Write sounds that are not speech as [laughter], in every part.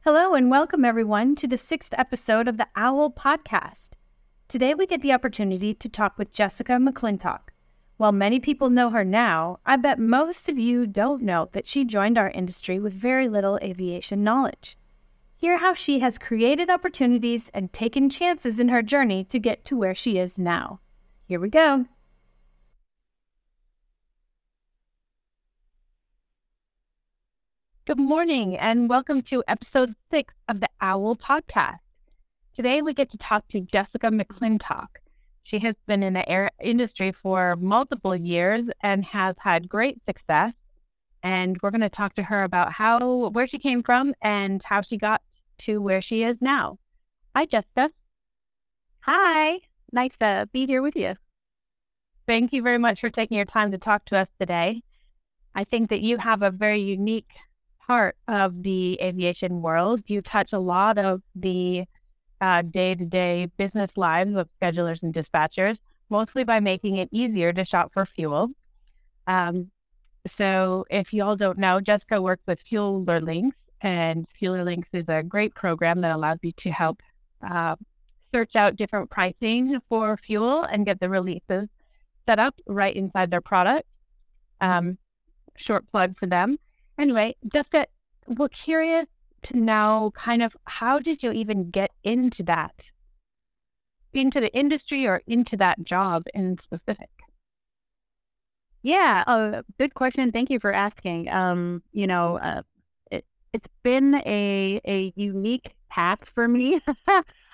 Hello, and welcome everyone to the sixth episode of the Owl Podcast. Today, we get the opportunity to talk with Jessica McClintock. While many people know her now, I bet most of you don't know that she joined our industry with very little aviation knowledge. Hear how she has created opportunities and taken chances in her journey to get to where she is now. Here we go. Good morning, and welcome to episode six of the Owl Podcast. Today, we get to talk to Jessica McClintock. She has been in the air industry for multiple years and has had great success. And we're going to talk to her about how, where she came from and how she got to where she is now. Hi, Jessica. Hi. Nice to be here with you. Thank you very much for taking your time to talk to us today. I think that you have a very unique part of the aviation world. You touch a lot of the day to day business lives of schedulers and dispatchers, mostly by making it easier to shop for fuel. Um, so, if you all don't know, Jessica works with FuelerLinx, and FuelerLinx is a great program that allows you to help uh, search out different pricing for fuel and get the releases set up right inside their product. Um, short plug for them. Anyway, Jessica, we're curious to know kind of how did you even get into that, into the industry or into that job in specific? Yeah, uh, good question. Thank you for asking. Um, you know, uh, it, it's been a a unique path for me. [laughs]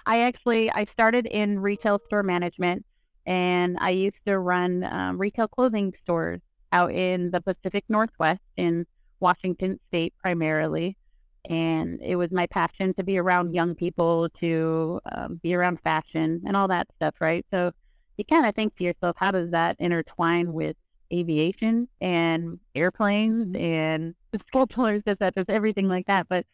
I actually I started in retail store management, and I used to run um, retail clothing stores out in the Pacific Northwest in Washington State primarily and it was my passion to be around young people, to um, be around fashion and all that stuff, right? So you kind of think to yourself, how does that intertwine with aviation and airplanes and [laughs] sculptures, etc., everything like that? But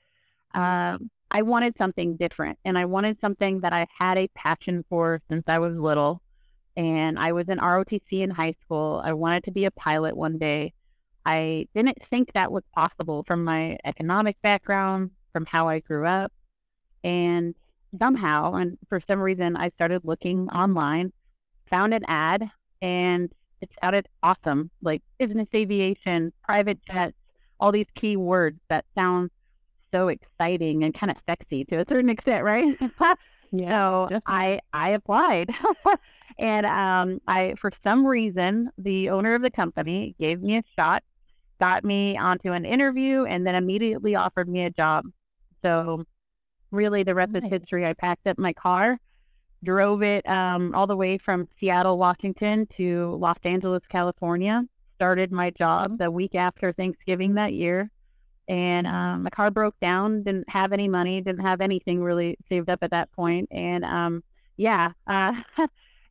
um, I wanted something different, and I wanted something that I had a passion for since I was little. And I was in ROTC in high school. I wanted to be a pilot one day. I didn't think that was possible from my economic background, from how I grew up. And somehow, and for some reason, I started looking online, found an ad, and it sounded awesome like business aviation, private jets, all these key words that sound so exciting and kind of sexy to a certain extent, right? [laughs] yeah, so I I applied. [laughs] and um, I, for some reason, the owner of the company gave me a shot got me onto an interview and then immediately offered me a job. So really the rest nice. is history. I packed up my car, drove it um, all the way from Seattle, Washington to Los Angeles, California, started my job the week after Thanksgiving that year. And um, my car broke down, didn't have any money, didn't have anything really saved up at that point. And um, yeah, uh, [laughs]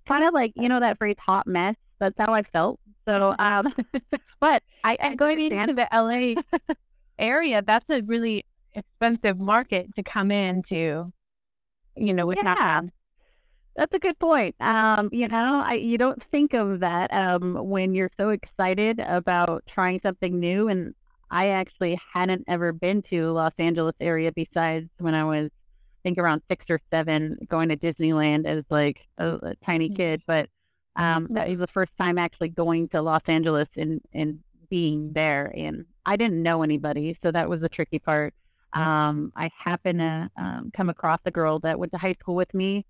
kind of like, you know, that phrase hot mess. That's how I felt so, um, [laughs] but I, I going into the LA [laughs] area, that's a really expensive market to come into, you know, with yeah. not. That's a good point. Um, you know, I, you don't think of that um, when you're so excited about trying something new. And I actually hadn't ever been to Los Angeles area besides when I was, I think, around six or seven, going to Disneyland as like a, a tiny mm. kid. But um, that was the first time actually going to Los Angeles and, and being there. And I didn't know anybody, so that was the tricky part. Um, I happened to um, come across a girl that went to high school with me.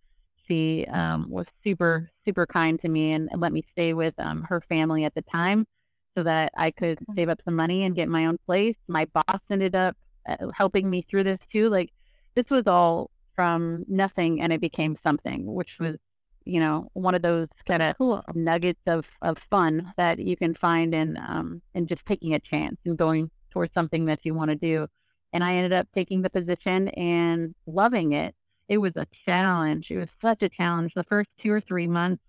She um, was super, super kind to me and, and let me stay with um, her family at the time so that I could save up some money and get my own place. My boss ended up uh, helping me through this too. Like, this was all from nothing and it became something, which was you know, one of those kind of cool. nuggets of, of fun that you can find in um, in just taking a chance and going towards something that you want to do. And I ended up taking the position and loving it. It was a challenge. It was such a challenge. The first two or three months,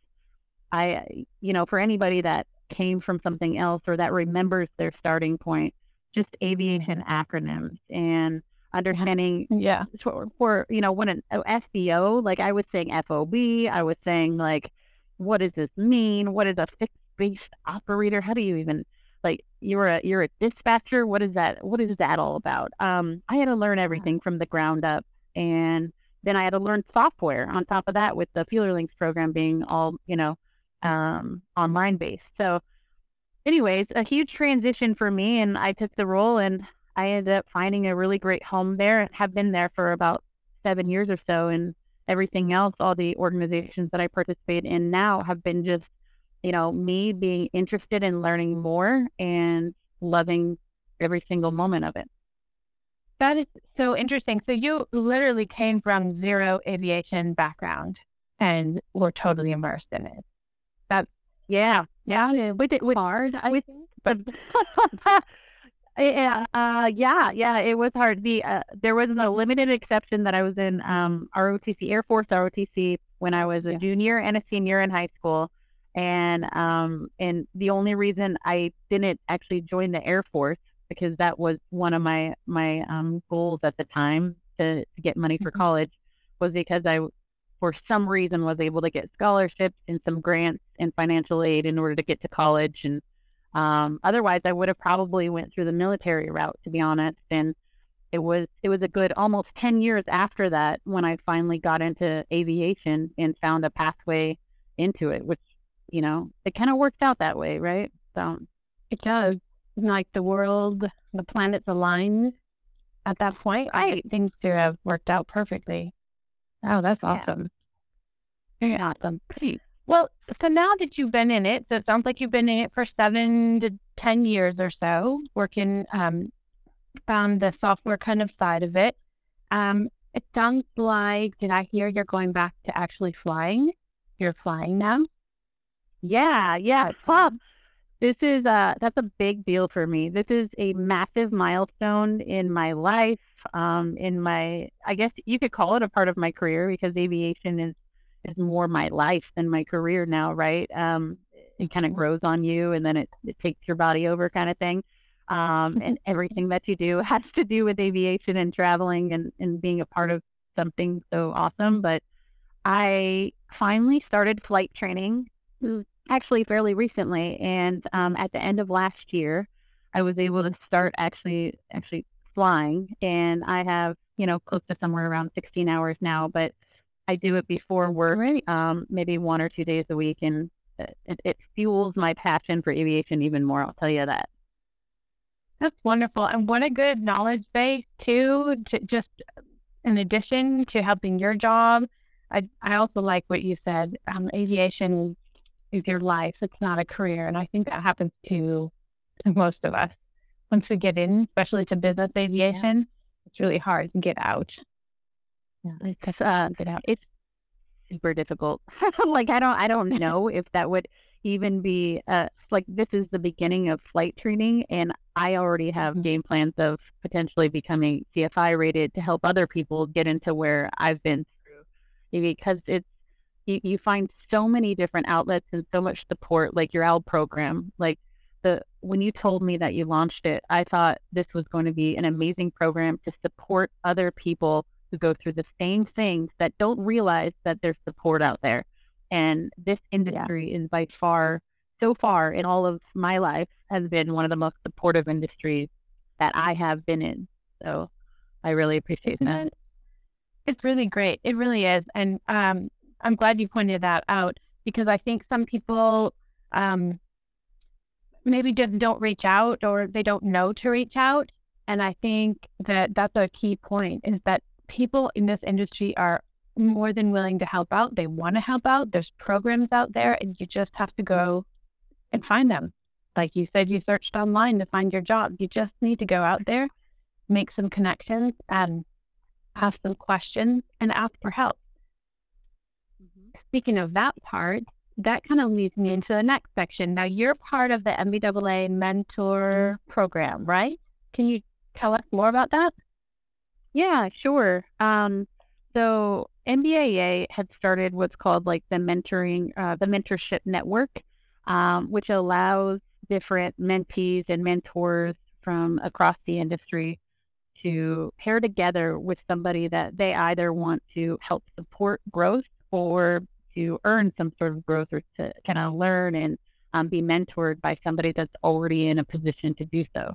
I, you know, for anybody that came from something else or that remembers their starting point, just aviation acronyms and understanding yeah for, for you know when an FBO like I was saying FOB I was saying like what does this mean what is a fixed based operator how do you even like you're a you're a dispatcher. What is that? What is that all about? Um, I had to learn everything from the ground up, and then I had to learn software on top of that with the FuelerLinx program being all you know um, online based. So, anyways, a huge transition for me, and I took the role, and I ended up finding a really great home there. And have been there for about seven years or so, and everything else, all the organizations that I participate in now have been just, you know, me being interested in learning more and loving every single moment of it. That is so interesting. So you literally came from zero aviation background and were totally immersed in it. That yeah, yeah, with it was hard. I think, but [laughs] [laughs] Yeah, uh, yeah, yeah. It was hard. The uh, there was a limited exception that I was in um, ROTC Air Force ROTC when I was a yeah. junior and a senior in high school, and um, and the only reason I didn't actually join the Air Force because that was one of my my um, goals at the time to, to get money for mm-hmm. college was because I for some reason was able to get scholarships and some grants and financial aid in order to get to college and um, otherwise, I would have probably went through the military route, to be honest. And it was it was a good almost ten years after that when I finally got into aviation and found a pathway into it, which you know it kind of worked out that way, right? So it does. Like the world, the planets aligned at that point. I things to have worked out perfectly. Oh, that's awesome. Yeah. Very awesome. Great. Well, so now that you've been in it, so it sounds like you've been in it for seven to 10 years or so, working um, on the software kind of side of it. Um, it sounds like, did I hear you're going back to actually flying? You're flying now? Yeah, yeah. Well, this is uh that's a big deal for me. This is a massive milestone in my life, um, in my I guess you could call it a part of my career because aviation is is more my life than my career now, right? Um, it kind of grows on you and then it, it takes your body over kind of thing. Um, and everything that you do [laughs] has to do with aviation and traveling and, and being a part of something so awesome. But I finally started flight training actually fairly recently. And um, at the end of last year, I was able to start actually actually flying. And I have, you know, close to somewhere around 16 hours now. But I do it before work, um, maybe one or two days a week, and it, it fuels my passion for aviation even more. I'll tell you that. That's wonderful, and what a good knowledge base too. To just in addition to helping your job, I I also like what you said. Um, aviation is your life; it's not a career, and I think that happens to to most of us. Once we get in, especially to business aviation, yeah. it's really hard to get out. Yeah, because uh, it's super difficult. [laughs] like I don't, I don't know if that would even be uh, like this is the beginning of flight training, and I already have mm-hmm. game plans of potentially becoming CFI rated to help other people get into where I've been through, because it's you, you find so many different outlets and so much support, like your ALB program, like the when you told me that you launched it, I thought this was going to be an amazing program to support other people who go through the same things that don't realize that there's support out there. And this industry yeah. is by far, so far in all of my life, has been one of the most supportive industries that I have been in. So I really appreciate that. It's really great. It really is. And um, I'm glad you pointed that out because I think some people um, maybe just don't reach out or they don't know to reach out. And I think that that's a key point is that people in this industry are more than willing to help out. They want to help out. There's programs out there, and you just have to go and find them. Like you said, you searched online to find your job. You just need to go out there, make some connections, and ask some questions and ask for help. Mm-hmm. Speaking of that part, that kind of leads me into the next section. Now, you're part of the NBAA mentor mm-hmm. program, right? Can you tell us more about that? Yeah, sure. Um, so NBAA had started what's called like the mentoring, uh, the mentorship network, um, which allows different mentees and mentors from across the industry to pair together with somebody that they either want to help support growth or to earn some sort of growth or to kind of learn and um, be mentored by somebody that's already in a position to do so.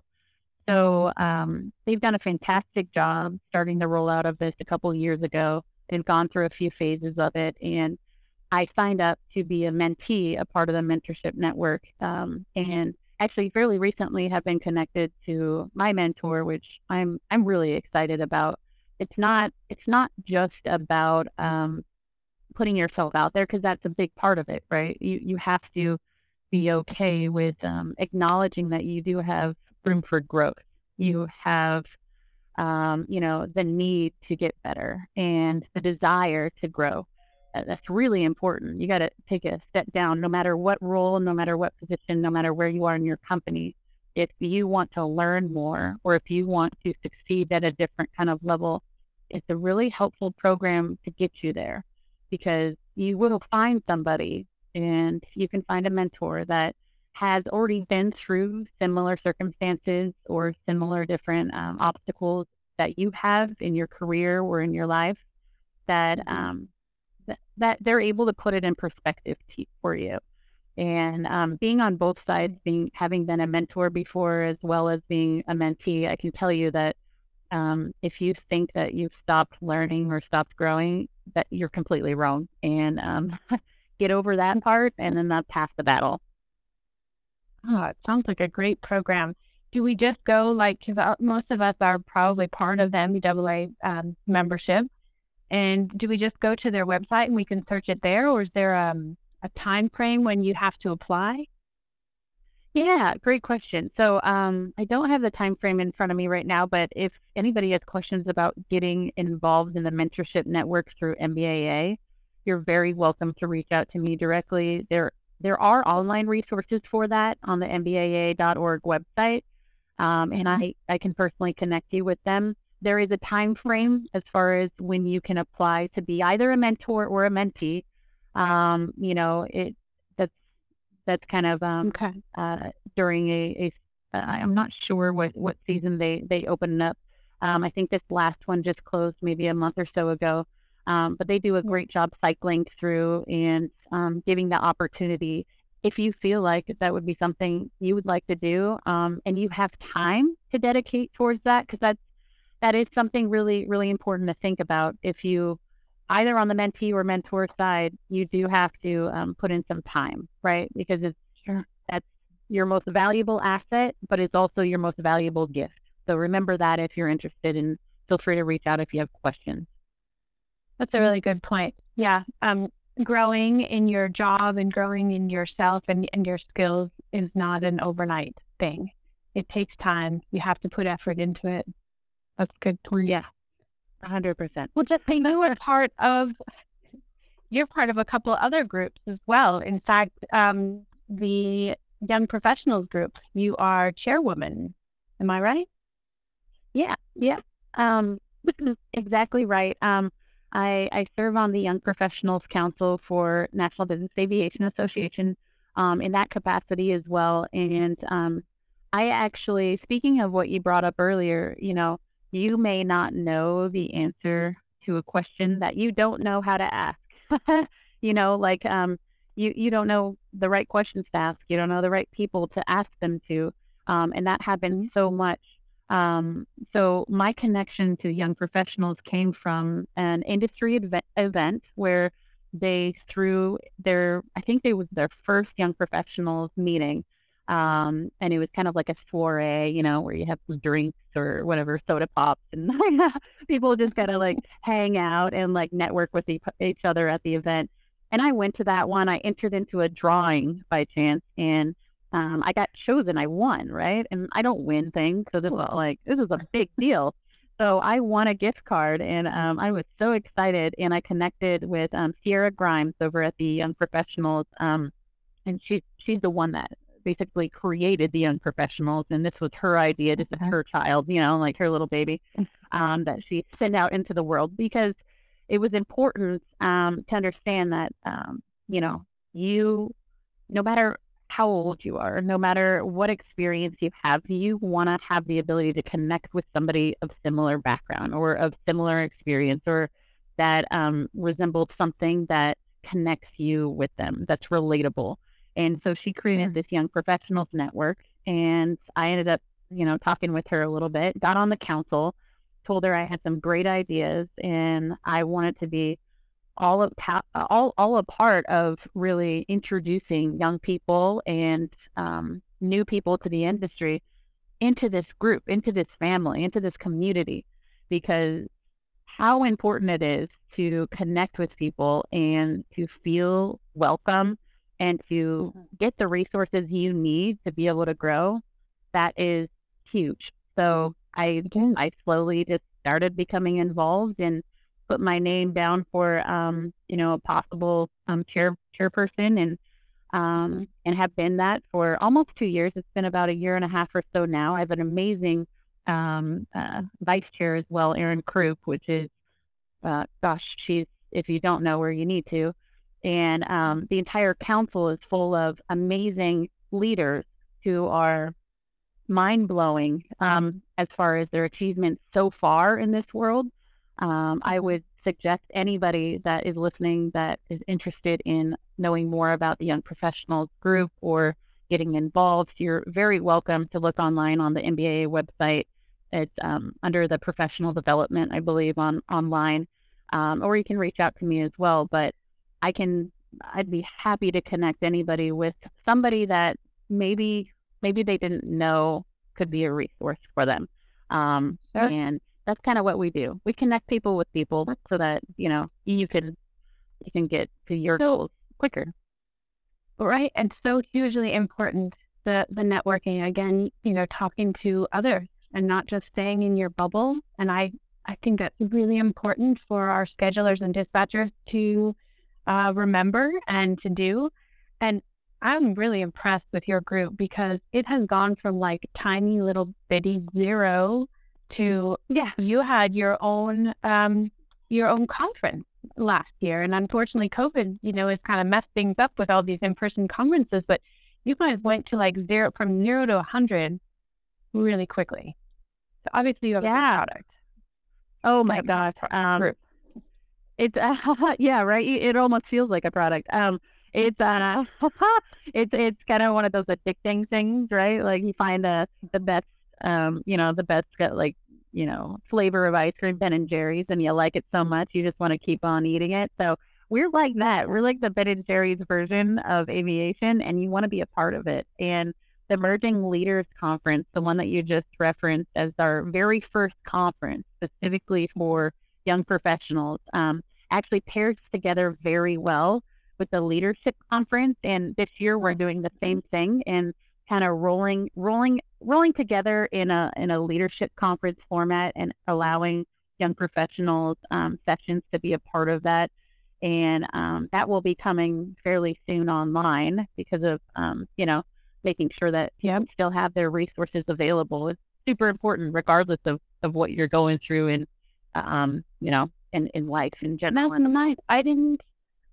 So um, they've done a fantastic job starting the rollout of this a couple of years ago. They've gone through a few phases of it, and I signed up to be a mentee, a part of the mentorship network, um, and actually fairly recently have been connected to my mentor, which I'm I'm really excited about. It's not it's not just about um, putting yourself out there because that's a big part of it, right? You you have to be okay with um, acknowledging that you do have room for growth. You have, um, you know, the need to get better and the desire to grow. That's really important. You got to take a step down, no matter what role, no matter what position, no matter where you are in your company. If you want to learn more or if you want to succeed at a different kind of level, it's a really helpful program to get you there because you will find somebody and you can find a mentor that has already been through similar circumstances or similar different um, obstacles that you have in your career or in your life that mm-hmm. um, that, that they're able to put it in perspective to, for you. And um, being on both sides being having been a mentor before as well as being a mentee i can tell you that um, if you think that you've stopped learning or stopped growing that you're completely wrong. And um, [laughs] get over that part and then that's half the battle Oh, it sounds like a great program. Do we just go like, because uh, most of us are probably part of the NBAA um, membership, and do we just go to their website and we can search it there, or is there um, a time frame when you have to apply? Yeah, great question. So um, I don't have the time frame in front of me right now, but if anybody has questions about getting involved in the mentorship network through NBAA, you're very welcome to reach out to me directly. There there are online resources for that on the nbaa.org website, um, and I, I can personally connect you with them. There is a time frame as far as when you can apply to be either a mentor or a mentee. Um, you know, it that's that's kind of um, okay. uh, during a, a uh, I'm not sure what what season they they open up. Um, I think this last one just closed maybe a month or so ago. Um, but they do a great job cycling through and um, giving the opportunity. If you feel like that would be something you would like to do, um, and you have time to dedicate towards that, because that's that is something really, really important to think about. If you either on the mentee or mentor side, you do have to um, put in some time, right? Because it's sure. that's your most valuable asset, but it's also your most valuable gift. So remember that if you're interested, and feel free to reach out if you have questions. That's a really good point. Yeah. Um, growing in your job and growing in yourself and, and your skills is not an overnight thing. It takes time. You have to put effort into it. That's good. point. Yeah. hundred percent. Well, just you know, are part of, you're part of a couple other groups as well. In fact, um, the young professionals group, you are chairwoman. Am I right? Yeah. Yeah. Um, [clears throat] exactly right. Um, I, I serve on the Young Professionals Council for National Business Aviation Association um, in that capacity as well. And um, I actually, speaking of what you brought up earlier, you know, you may not know the answer to a question that you don't know how to ask. [laughs] you know, like um, you you don't know the right questions to ask. You don't know the right people to ask them to, um, and that happens so much um, so my connection to young professionals came from an industry event where they threw their, I think it was their first young professionals meeting. Um, and it was kind of like a soiree, you know, where you have drinks or whatever, soda pops, and [laughs] people just kind of like hang out and like network with each other at the event. And I went to that one. I entered into a drawing by chance, and um, I got chosen. I won, right? And I don't win things, so this was like this is a big deal. So I won a gift card, and um, I was so excited. And I connected with um, Sierra Grimes over at the Young Professionals, um, and she she's the one that basically created the Young Professionals, and this was her idea. This is her child, you know, like her little baby um, that she sent out into the world because it was important um, to understand that um, you know you no matter how old you are, no matter what experience you have, you want to have the ability to connect with somebody of similar background or of similar experience or that um, resembles something that connects you with them, that's relatable. And so she created this young professionals network. And I ended up, you know, talking with her a little bit, got on the council, told her I had some great ideas and I wanted to be all of all all a part of really introducing young people and um, new people to the industry into this group, into this family, into this community, because how important it is to connect with people and to feel welcome and to mm-hmm. get the resources you need to be able to grow. That is huge. So I I slowly just started becoming involved and put my name down for um, you know a possible um, chair chairperson and um, and have been that for almost two years. It's been about a year and a half or so now. I have an amazing um, uh, vice chair as well, Erin Krupp, which is uh, gosh, she's if you don't know where you need to. And um, the entire council is full of amazing leaders who are mind blowing um, as far as their achievements so far in this world. Um, I would suggest anybody that is listening that is interested in knowing more about the Young Professionals group or getting involved, you're very welcome to look online on the NBAA website. It's um, under the professional development, I believe, on online, um, or you can reach out to me as well. But I can, I'd be happy to connect anybody with somebody that maybe maybe they didn't know could be a resource for them. Um, sure. And that's kind of what we do. We connect people with people so that you know you can you can get to your goals quicker. Right, and so hugely important the the networking again. You know, talking to others and not just staying in your bubble. And I I think that's really important for our schedulers and dispatchers to uh, remember and to do. And I'm really impressed with your group because it has gone from like tiny little bitty zero to yeah, you had your own um your own conference last year, and unfortunately, COVID, you know, has kind of messed things up with all these in-person conferences. But you guys went to like zero from zero to a hundred really quickly. So obviously, you have yeah. a product. Oh my gosh, um, it's uh, [laughs] yeah, right. It almost feels like a product. Um, it's uh, [laughs] it's it's kind of one of those addicting things, right? Like you find the the best um, you know, the best get like, you know, flavor of ice cream, Ben and Jerry's, and you like it so much you just want to keep on eating it. So we're like that. We're like the Ben and Jerry's version of aviation, and you want to be a part of it. And the Emerging Leaders Conference, the one that you just referenced as our very first conference specifically for young professionals, um, actually pairs together very well with the leadership conference. And this year we're doing the same thing. And kind of rolling rolling rolling together in a in a leadership conference format and allowing young professionals um, sessions to be a part of that. And um, that will be coming fairly soon online because of um, you know making sure that yep. still have their resources available. Is super important regardless of, of what you're going through in um, you know in, in life in general. That's nice i didn't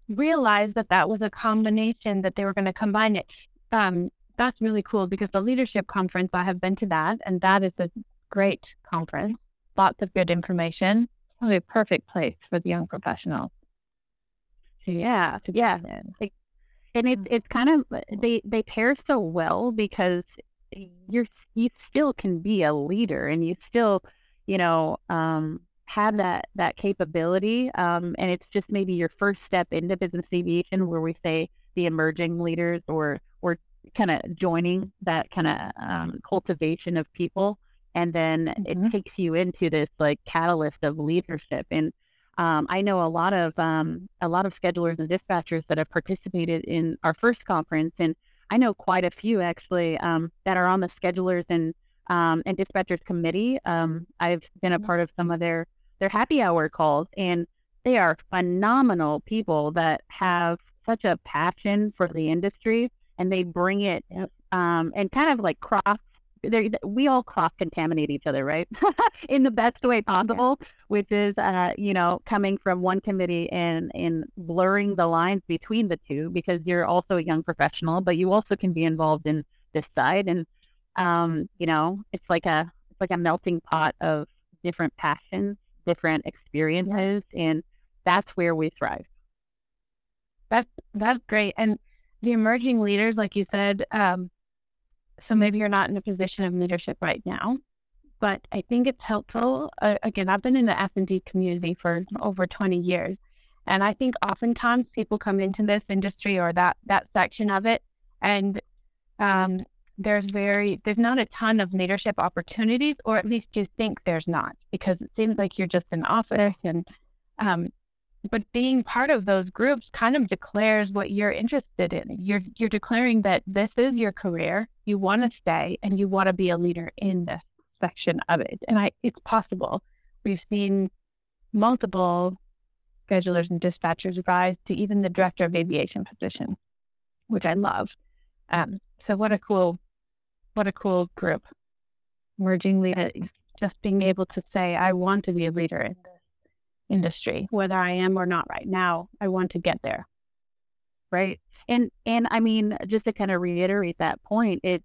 realize that that was a combination that they were going to combine it. Um, that's really cool because the leadership conference, I have been to that, and that is a great conference. Lots of good information. Probably a perfect place for the young professionals. Yeah, yeah. And it's it's kind of they they pair so well because you're you still can be a leader and you still you know um, have that that capability um, and it's just maybe your first step into business aviation where we say the emerging leaders or or kind of joining that kind of um, cultivation of people and then mm-hmm. it takes you into this like catalyst of leadership and um, I know a lot of um, a lot of schedulers and dispatchers that have participated in our first conference, and I know quite a few actually um, that are on the schedulers and um, and dispatchers committee. Um, I've been a mm-hmm. part of some of their their happy hour calls, and they are phenomenal people that have such a passion for the industry and they bring it um, and kind of like cross we all cross contaminate each other, right? [laughs] in the best way possible, yeah. which is, uh, you know, coming from one committee and, and blurring the lines between the two because you're also a young professional, but you also can be involved in this side. And, um, you know, it's like a, it's like a melting pot of different passions, different experiences. And that's where we thrive. That's, that's great. And the emerging leaders, like you said, um, so maybe you're not in a position of leadership right now, but I think it's helpful. Uh, again, I've been in the S&D community for over 20 years. And I think oftentimes people come into this industry or that, that section of it, and um, there's very, there's not a ton of leadership opportunities, or at least you think there's not, because it seems like you're just in office and um, but being part of those groups kind of declares what you're interested in. You're you're declaring that this is your career, you want to stay, and you want to be a leader in this section of it. And I, it's possible. We've seen multiple schedulers and dispatchers rise to even the director of aviation position, which I love. Um, so what a cool, what a cool group. Merging leaders, just being able to say, I want to be a leader in this industry, whether I am or not right now. I want to get there. Right. And and I mean, just to kind of reiterate that point, it's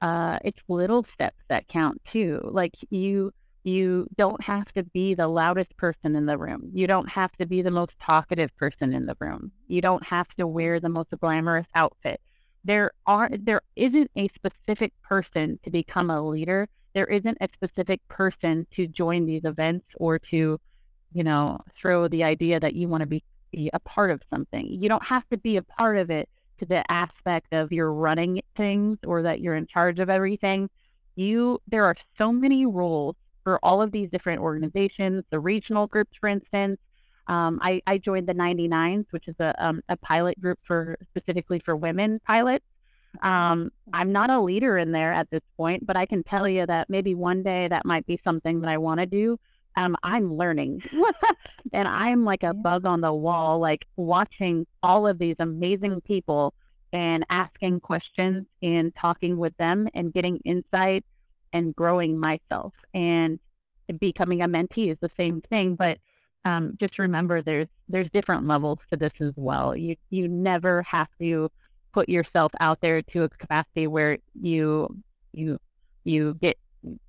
uh it's little steps that count too. Like you you don't have to be the loudest person in the room. You don't have to be the most talkative person in the room. You don't have to wear the most glamorous outfit. There are there isn't a specific person to become a leader. There isn't a specific person to join these events or to you know, throw the idea that you want to be, be a part of something. You don't have to be a part of it to the aspect of you're running things or that you're in charge of everything. You there are so many roles for all of these different organizations, the regional groups, for instance. Um, I, I, joined the 99s, which is a, um, a pilot group for specifically for women pilots. Um, I'm not a leader in there at this point, but I can tell you that maybe one day that might be something that I want to do um, I'm learning. [laughs] [laughs] and I'm like a bug on the wall, like watching all of these amazing people and asking questions and talking with them and getting insight and growing myself. And becoming a mentee is the same thing, but um, just remember there's there's different levels to this as well. You you never have to put yourself out there to a capacity where you you you get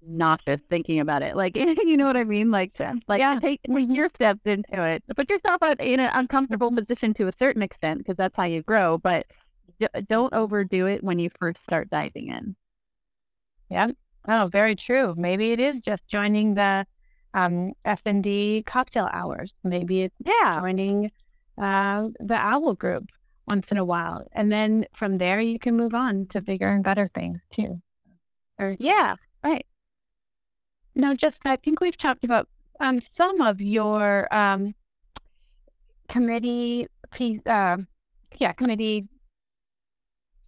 nauseous thinking about it. Like, [laughs] you know what I mean? Like, like yeah. take your steps into it. Put yourself out in an uncomfortable position to a certain extent because that's how you grow. But don't overdo it when you first start diving in. Yeah. Oh, very true. Maybe it is just joining the um, S&D cocktail hours. Maybe it's yeah. joining uh, the OWL group once in a while. And then from there, you can move on to bigger and better things too. Or, yeah. Right. Now, just I think we've talked about um, some of your um, committee, uh, yeah, committee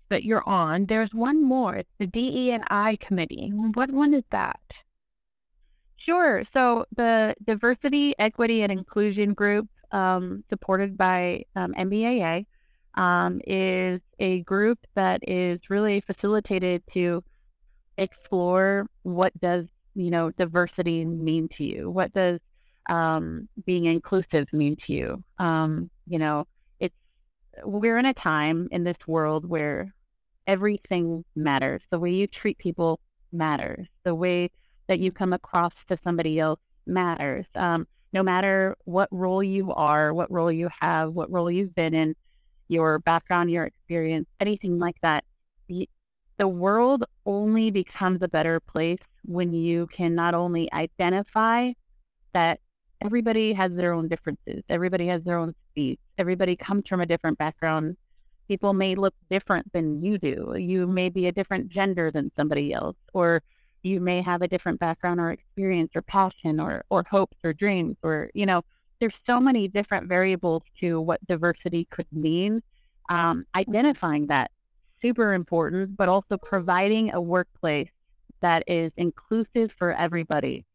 that you're on. There's one more. It's the DE and I committee. What one is that? Sure. So the Diversity, Equity, and Inclusion Group, um, supported by um, NBAA, um, is a group that is really facilitated to explore what does you know diversity mean to you? What does um, being inclusive mean to you? Um, you know it's we're in a time in this world where everything matters. The way you treat people matters. The way that you come across to somebody else matters. Um, no matter what role you are what role you have what role you've been in your background your experience anything like that the world only becomes a better place when you can not only identify that everybody has their own differences, everybody has their own speeds, everybody comes from a different background. People may look different than you do. You may be a different gender than somebody else, or you may have a different background or experience or passion or, or hopes or dreams, or, you know, there's so many different variables to what diversity could mean. Um, identifying that super important, but also providing a workplace that is inclusive for everybody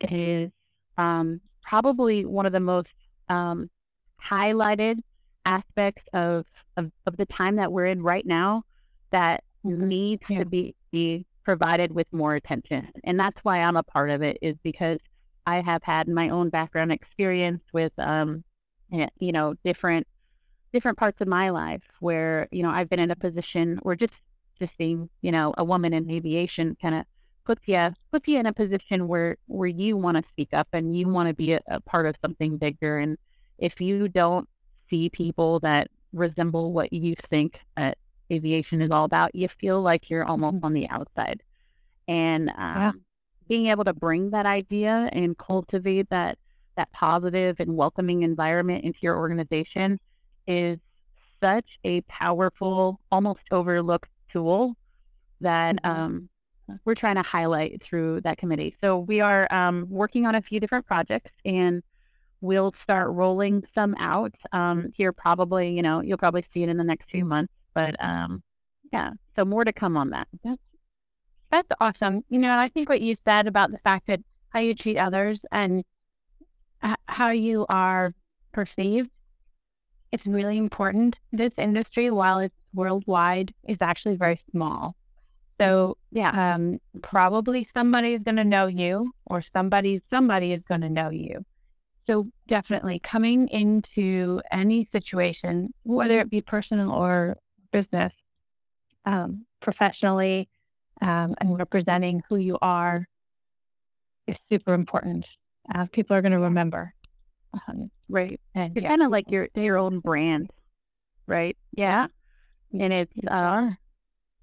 is um, probably one of the most um, highlighted aspects of, of, of, the time that we're in right now that mm-hmm. needs yeah. to be, be provided with more attention. And that's why I'm a part of it is because I have had my own background experience with, um, you know, different different parts of my life where you know I've been in a position where just just being you know a woman in aviation kind of puts you puts you in a position where where you want to speak up and you want to be a, a, part of something bigger and if you don't see people that resemble what you think uh, aviation is all about, you feel like you're almost on the outside. And um, yeah. being able to bring that idea and cultivate that that positive and welcoming environment into your organization is such a powerful, almost overlooked tool that mm-hmm. um, we're trying to highlight through that committee. So we are um, working on a few different projects and we'll start rolling some out um, here probably, you know, you'll probably see it in the next few months. But um, yeah, so more to come on that. That's, that's awesome. You know, I think what you said about the fact that how you treat others and h- how you are perceived it's really important. This industry, while it's worldwide, is actually very small. So yeah, um, probably somebody is going to know you, or somebody somebody is going to know you. So definitely coming into any situation, whether it be personal or business, um, professionally, um, and representing who you are is super important. Uh, people are going to remember. Um, right. And you're yeah. kind of like your your own brand, right? Yeah. And it's uh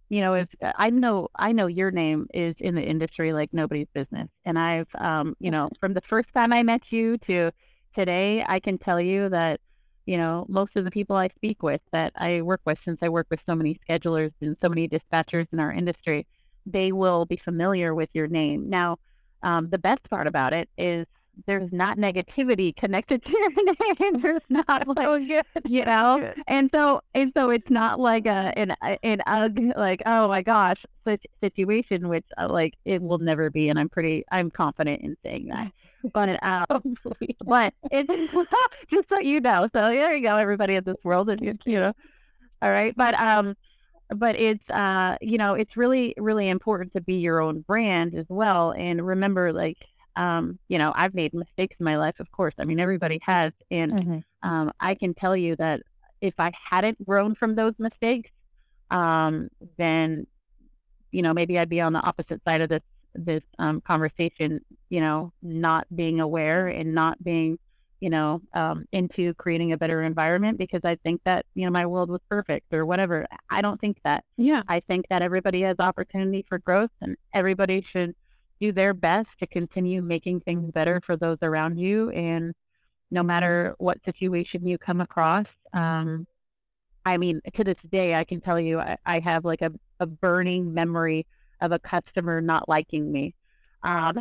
you know, if I know I know your name is in the industry like nobody's business. And I've um, you know, from the first time I met you to today, I can tell you that you know, most of the people I speak with that I work with, since I work with so many schedulers and so many dispatchers in our industry, they will be familiar with your name. Now, um, the best part about it is there's not negativity connected to your name. [laughs] There's not [laughs] like, oh, you know, and so and so it's not like a an an ugh like oh my gosh situation, which uh, like it will never be, and I'm pretty I'm confident in saying that. But [laughs] um, but it's just so you know. So there you go, everybody in this world, and you, you know, all right. But um, but it's uh, you know, it's really really important to be your own brand as well, and remember like um, you know, I've made mistakes in my life, of course. I mean, everybody has. And mm-hmm. um, I can tell you that if I hadn't grown from those mistakes, um, then, you know, maybe I'd be on the opposite side of this this um, conversation, you know, not being aware and not being, you know, um, into creating a better environment because I think that, you know, my world was perfect or whatever. I don't think that. Yeah. I think that everybody has opportunity for growth and everybody should do their best to continue making things better for those around you. And no matter what situation you come across, um, I mean, to this day, I can tell you, I, I have like a, a burning memory of a customer not liking me. Um,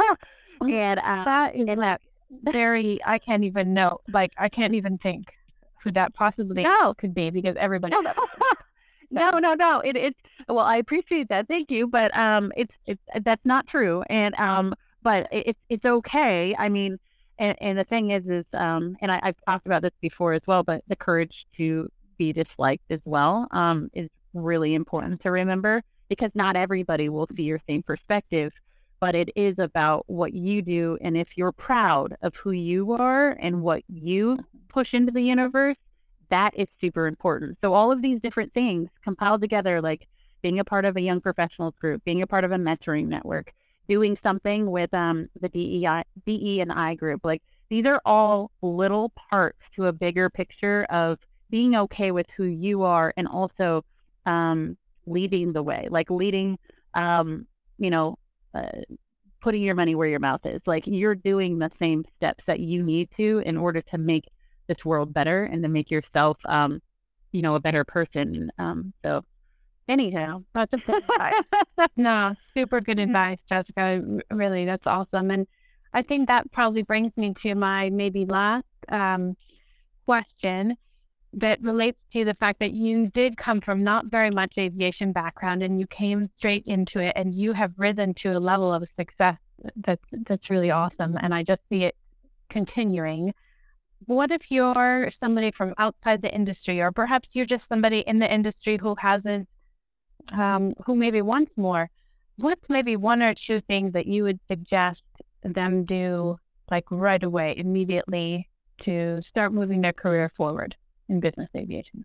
[laughs] and uh, that is and that very, I can't even know, like, I can't even think who that possibly no. could be because everybody. no, [laughs] no, no. No. It, it, well, I appreciate that. Thank you, but um, it's it's that's not true, and um, but it's it's okay. I mean, and, and the thing is, is um, and I, I've talked about this before as well, but the courage to be disliked as well um is really important to remember because not everybody will see your same perspective but it is about what you do and if you're proud of who you are and what you push into the universe that is super important. So all of these different things compiled together, like being a part of a young professionals group, being a part of a mentoring network, doing something with um, the DEI, DE and I group, like these are all little parts to a bigger picture of being okay with who you are and also um, leading the way, like leading, um, you know, uh, putting your money where your mouth is. Like you're doing the same steps that you need to in order to make this world better and to make yourself, um, you know, a better person. Um, so anyhow, that's a good advice. [laughs] no, super good advice, Jessica. Really, that's awesome. And I think that probably brings me to my maybe last um, question that relates to the fact that you did come from not very much aviation background and you came straight into it and you have risen to a level of success that's that's really awesome and I just see it continuing what if you're somebody from outside the industry, or perhaps you're just somebody in the industry who hasn't, um, who maybe wants more? What's maybe one or two things that you would suggest them do, like right away, immediately, to start moving their career forward in business aviation?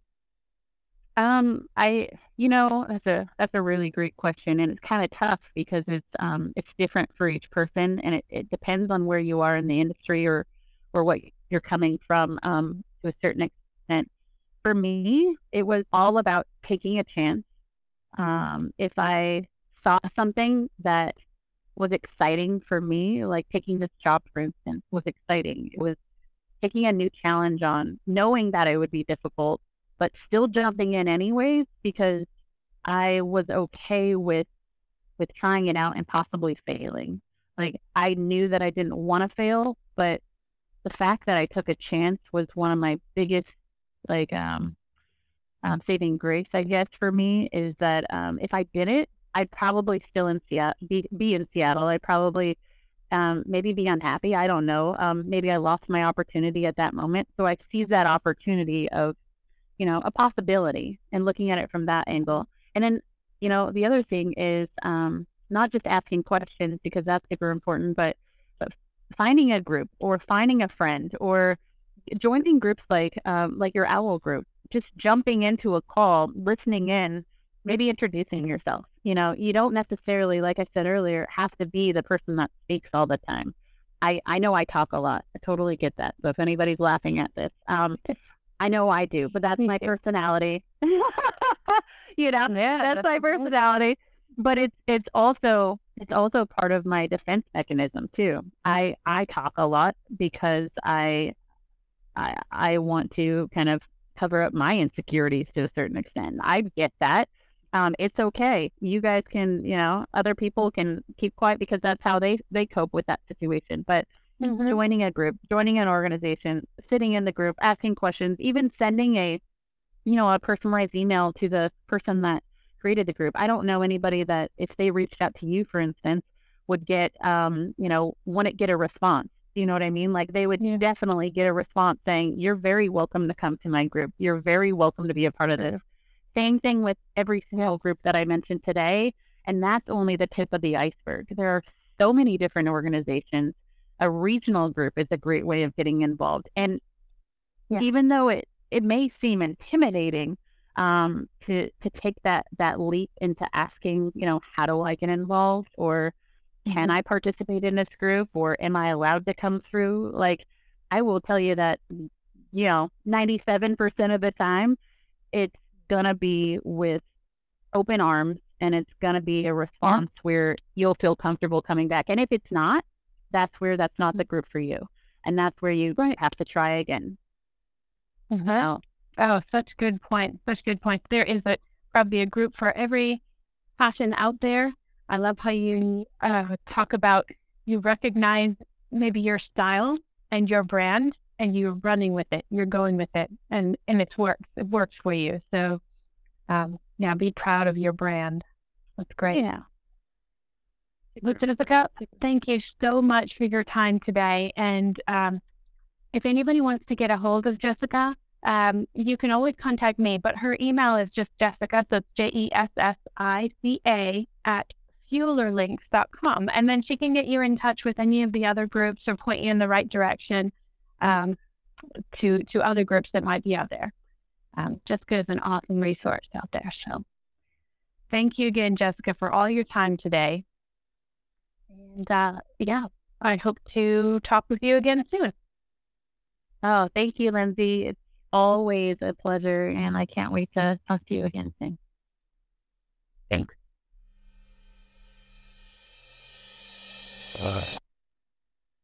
Um, I, you know, that's a that's a really great question, and it's kind of tough because it's um it's different for each person, and it, it depends on where you are in the industry or or what you're coming from um, to a certain extent. for me, it was all about taking a chance. Um, if I saw something that was exciting for me, like taking this job, for instance, was exciting. It was taking a new challenge on, knowing that it would be difficult, but still jumping in anyways because I was okay with with trying it out and possibly failing. Like I knew that I didn't want to fail, but the fact that I took a chance was one of my biggest like um, um saving grace, I guess, for me is that um if I didn't, I'd probably still in Seattle be be in Seattle. I'd probably um, maybe be unhappy. I don't know. Um, maybe I lost my opportunity at that moment. So I seized that opportunity of, you know, a possibility and looking at it from that angle. And then, you know, the other thing is um, not just asking questions because that's super important, but, but finding a group or finding a friend or joining groups like um, like your owl group, just jumping into a call, listening in, maybe introducing yourself. You know, you don't necessarily, like I said earlier, have to be the person that speaks all the time. I, I know I talk a lot. I totally get that. So if anybody's laughing at this, um, I know I do, but that's my [laughs] personality. [laughs] you know, yeah, that's, that's my personality. But it's it's also it's also part of my defense mechanism too. I I talk a lot because I I I want to kind of cover up my insecurities to a certain extent. I get that um, it's okay. You guys can, you know, other people can keep quiet because that's how they they cope with that situation. But mm-hmm. joining a group, joining an organization, sitting in the group, asking questions, even sending a, you know, a personalized email to the person that created the group. I don't know anybody that if they reached out to you, for instance, would get, um, you know, wouldn't get a response. You know what I mean? Like they would yeah. definitely get a response saying, "You're very welcome to come to my group. You're very welcome to be a part of this." Same thing with every single group that I mentioned today. And that's only the tip of the iceberg. There are so many different organizations. A regional group is a great way of getting involved. And yeah. even though it, it may seem intimidating um, to to take that that leap into asking, you know, how do I get involved or can mm-hmm. I participate in this group or am I allowed to come through? Like I will tell you that, you know, 97% of the time it's going to be with open arms and it's going to be a response yeah. where you'll feel comfortable coming back. And if it's not, that's where that's not the group for you. And that's where you right. have to try again. Mm-hmm. So, oh, such good point. Such good point. There is a, probably a group for every passion out there. I love how you uh, talk about you recognize maybe your style and your brand and you're running with it, you're going with it, and and it's works. It works for you. So, um, yeah, be proud of your brand. That's great. Yeah. Jessica, thank you so much for your time today. And um, if anybody wants to get a hold of Jessica, um, you can always contact me. But her email is just Jessica, so J E S S I C A at fuelerlinx.com. And then she can get you in touch with any of the other groups or point you in the right direction um, to to other groups that might be out there. Um, Jessica is an awesome resource out there. So thank you again, Jessica, for all your time today. And uh, yeah, I hope to talk with you again soon. Oh, thank you, Lindsay. It's always a pleasure, and I can't wait to talk to you again soon. Thanks. Uh.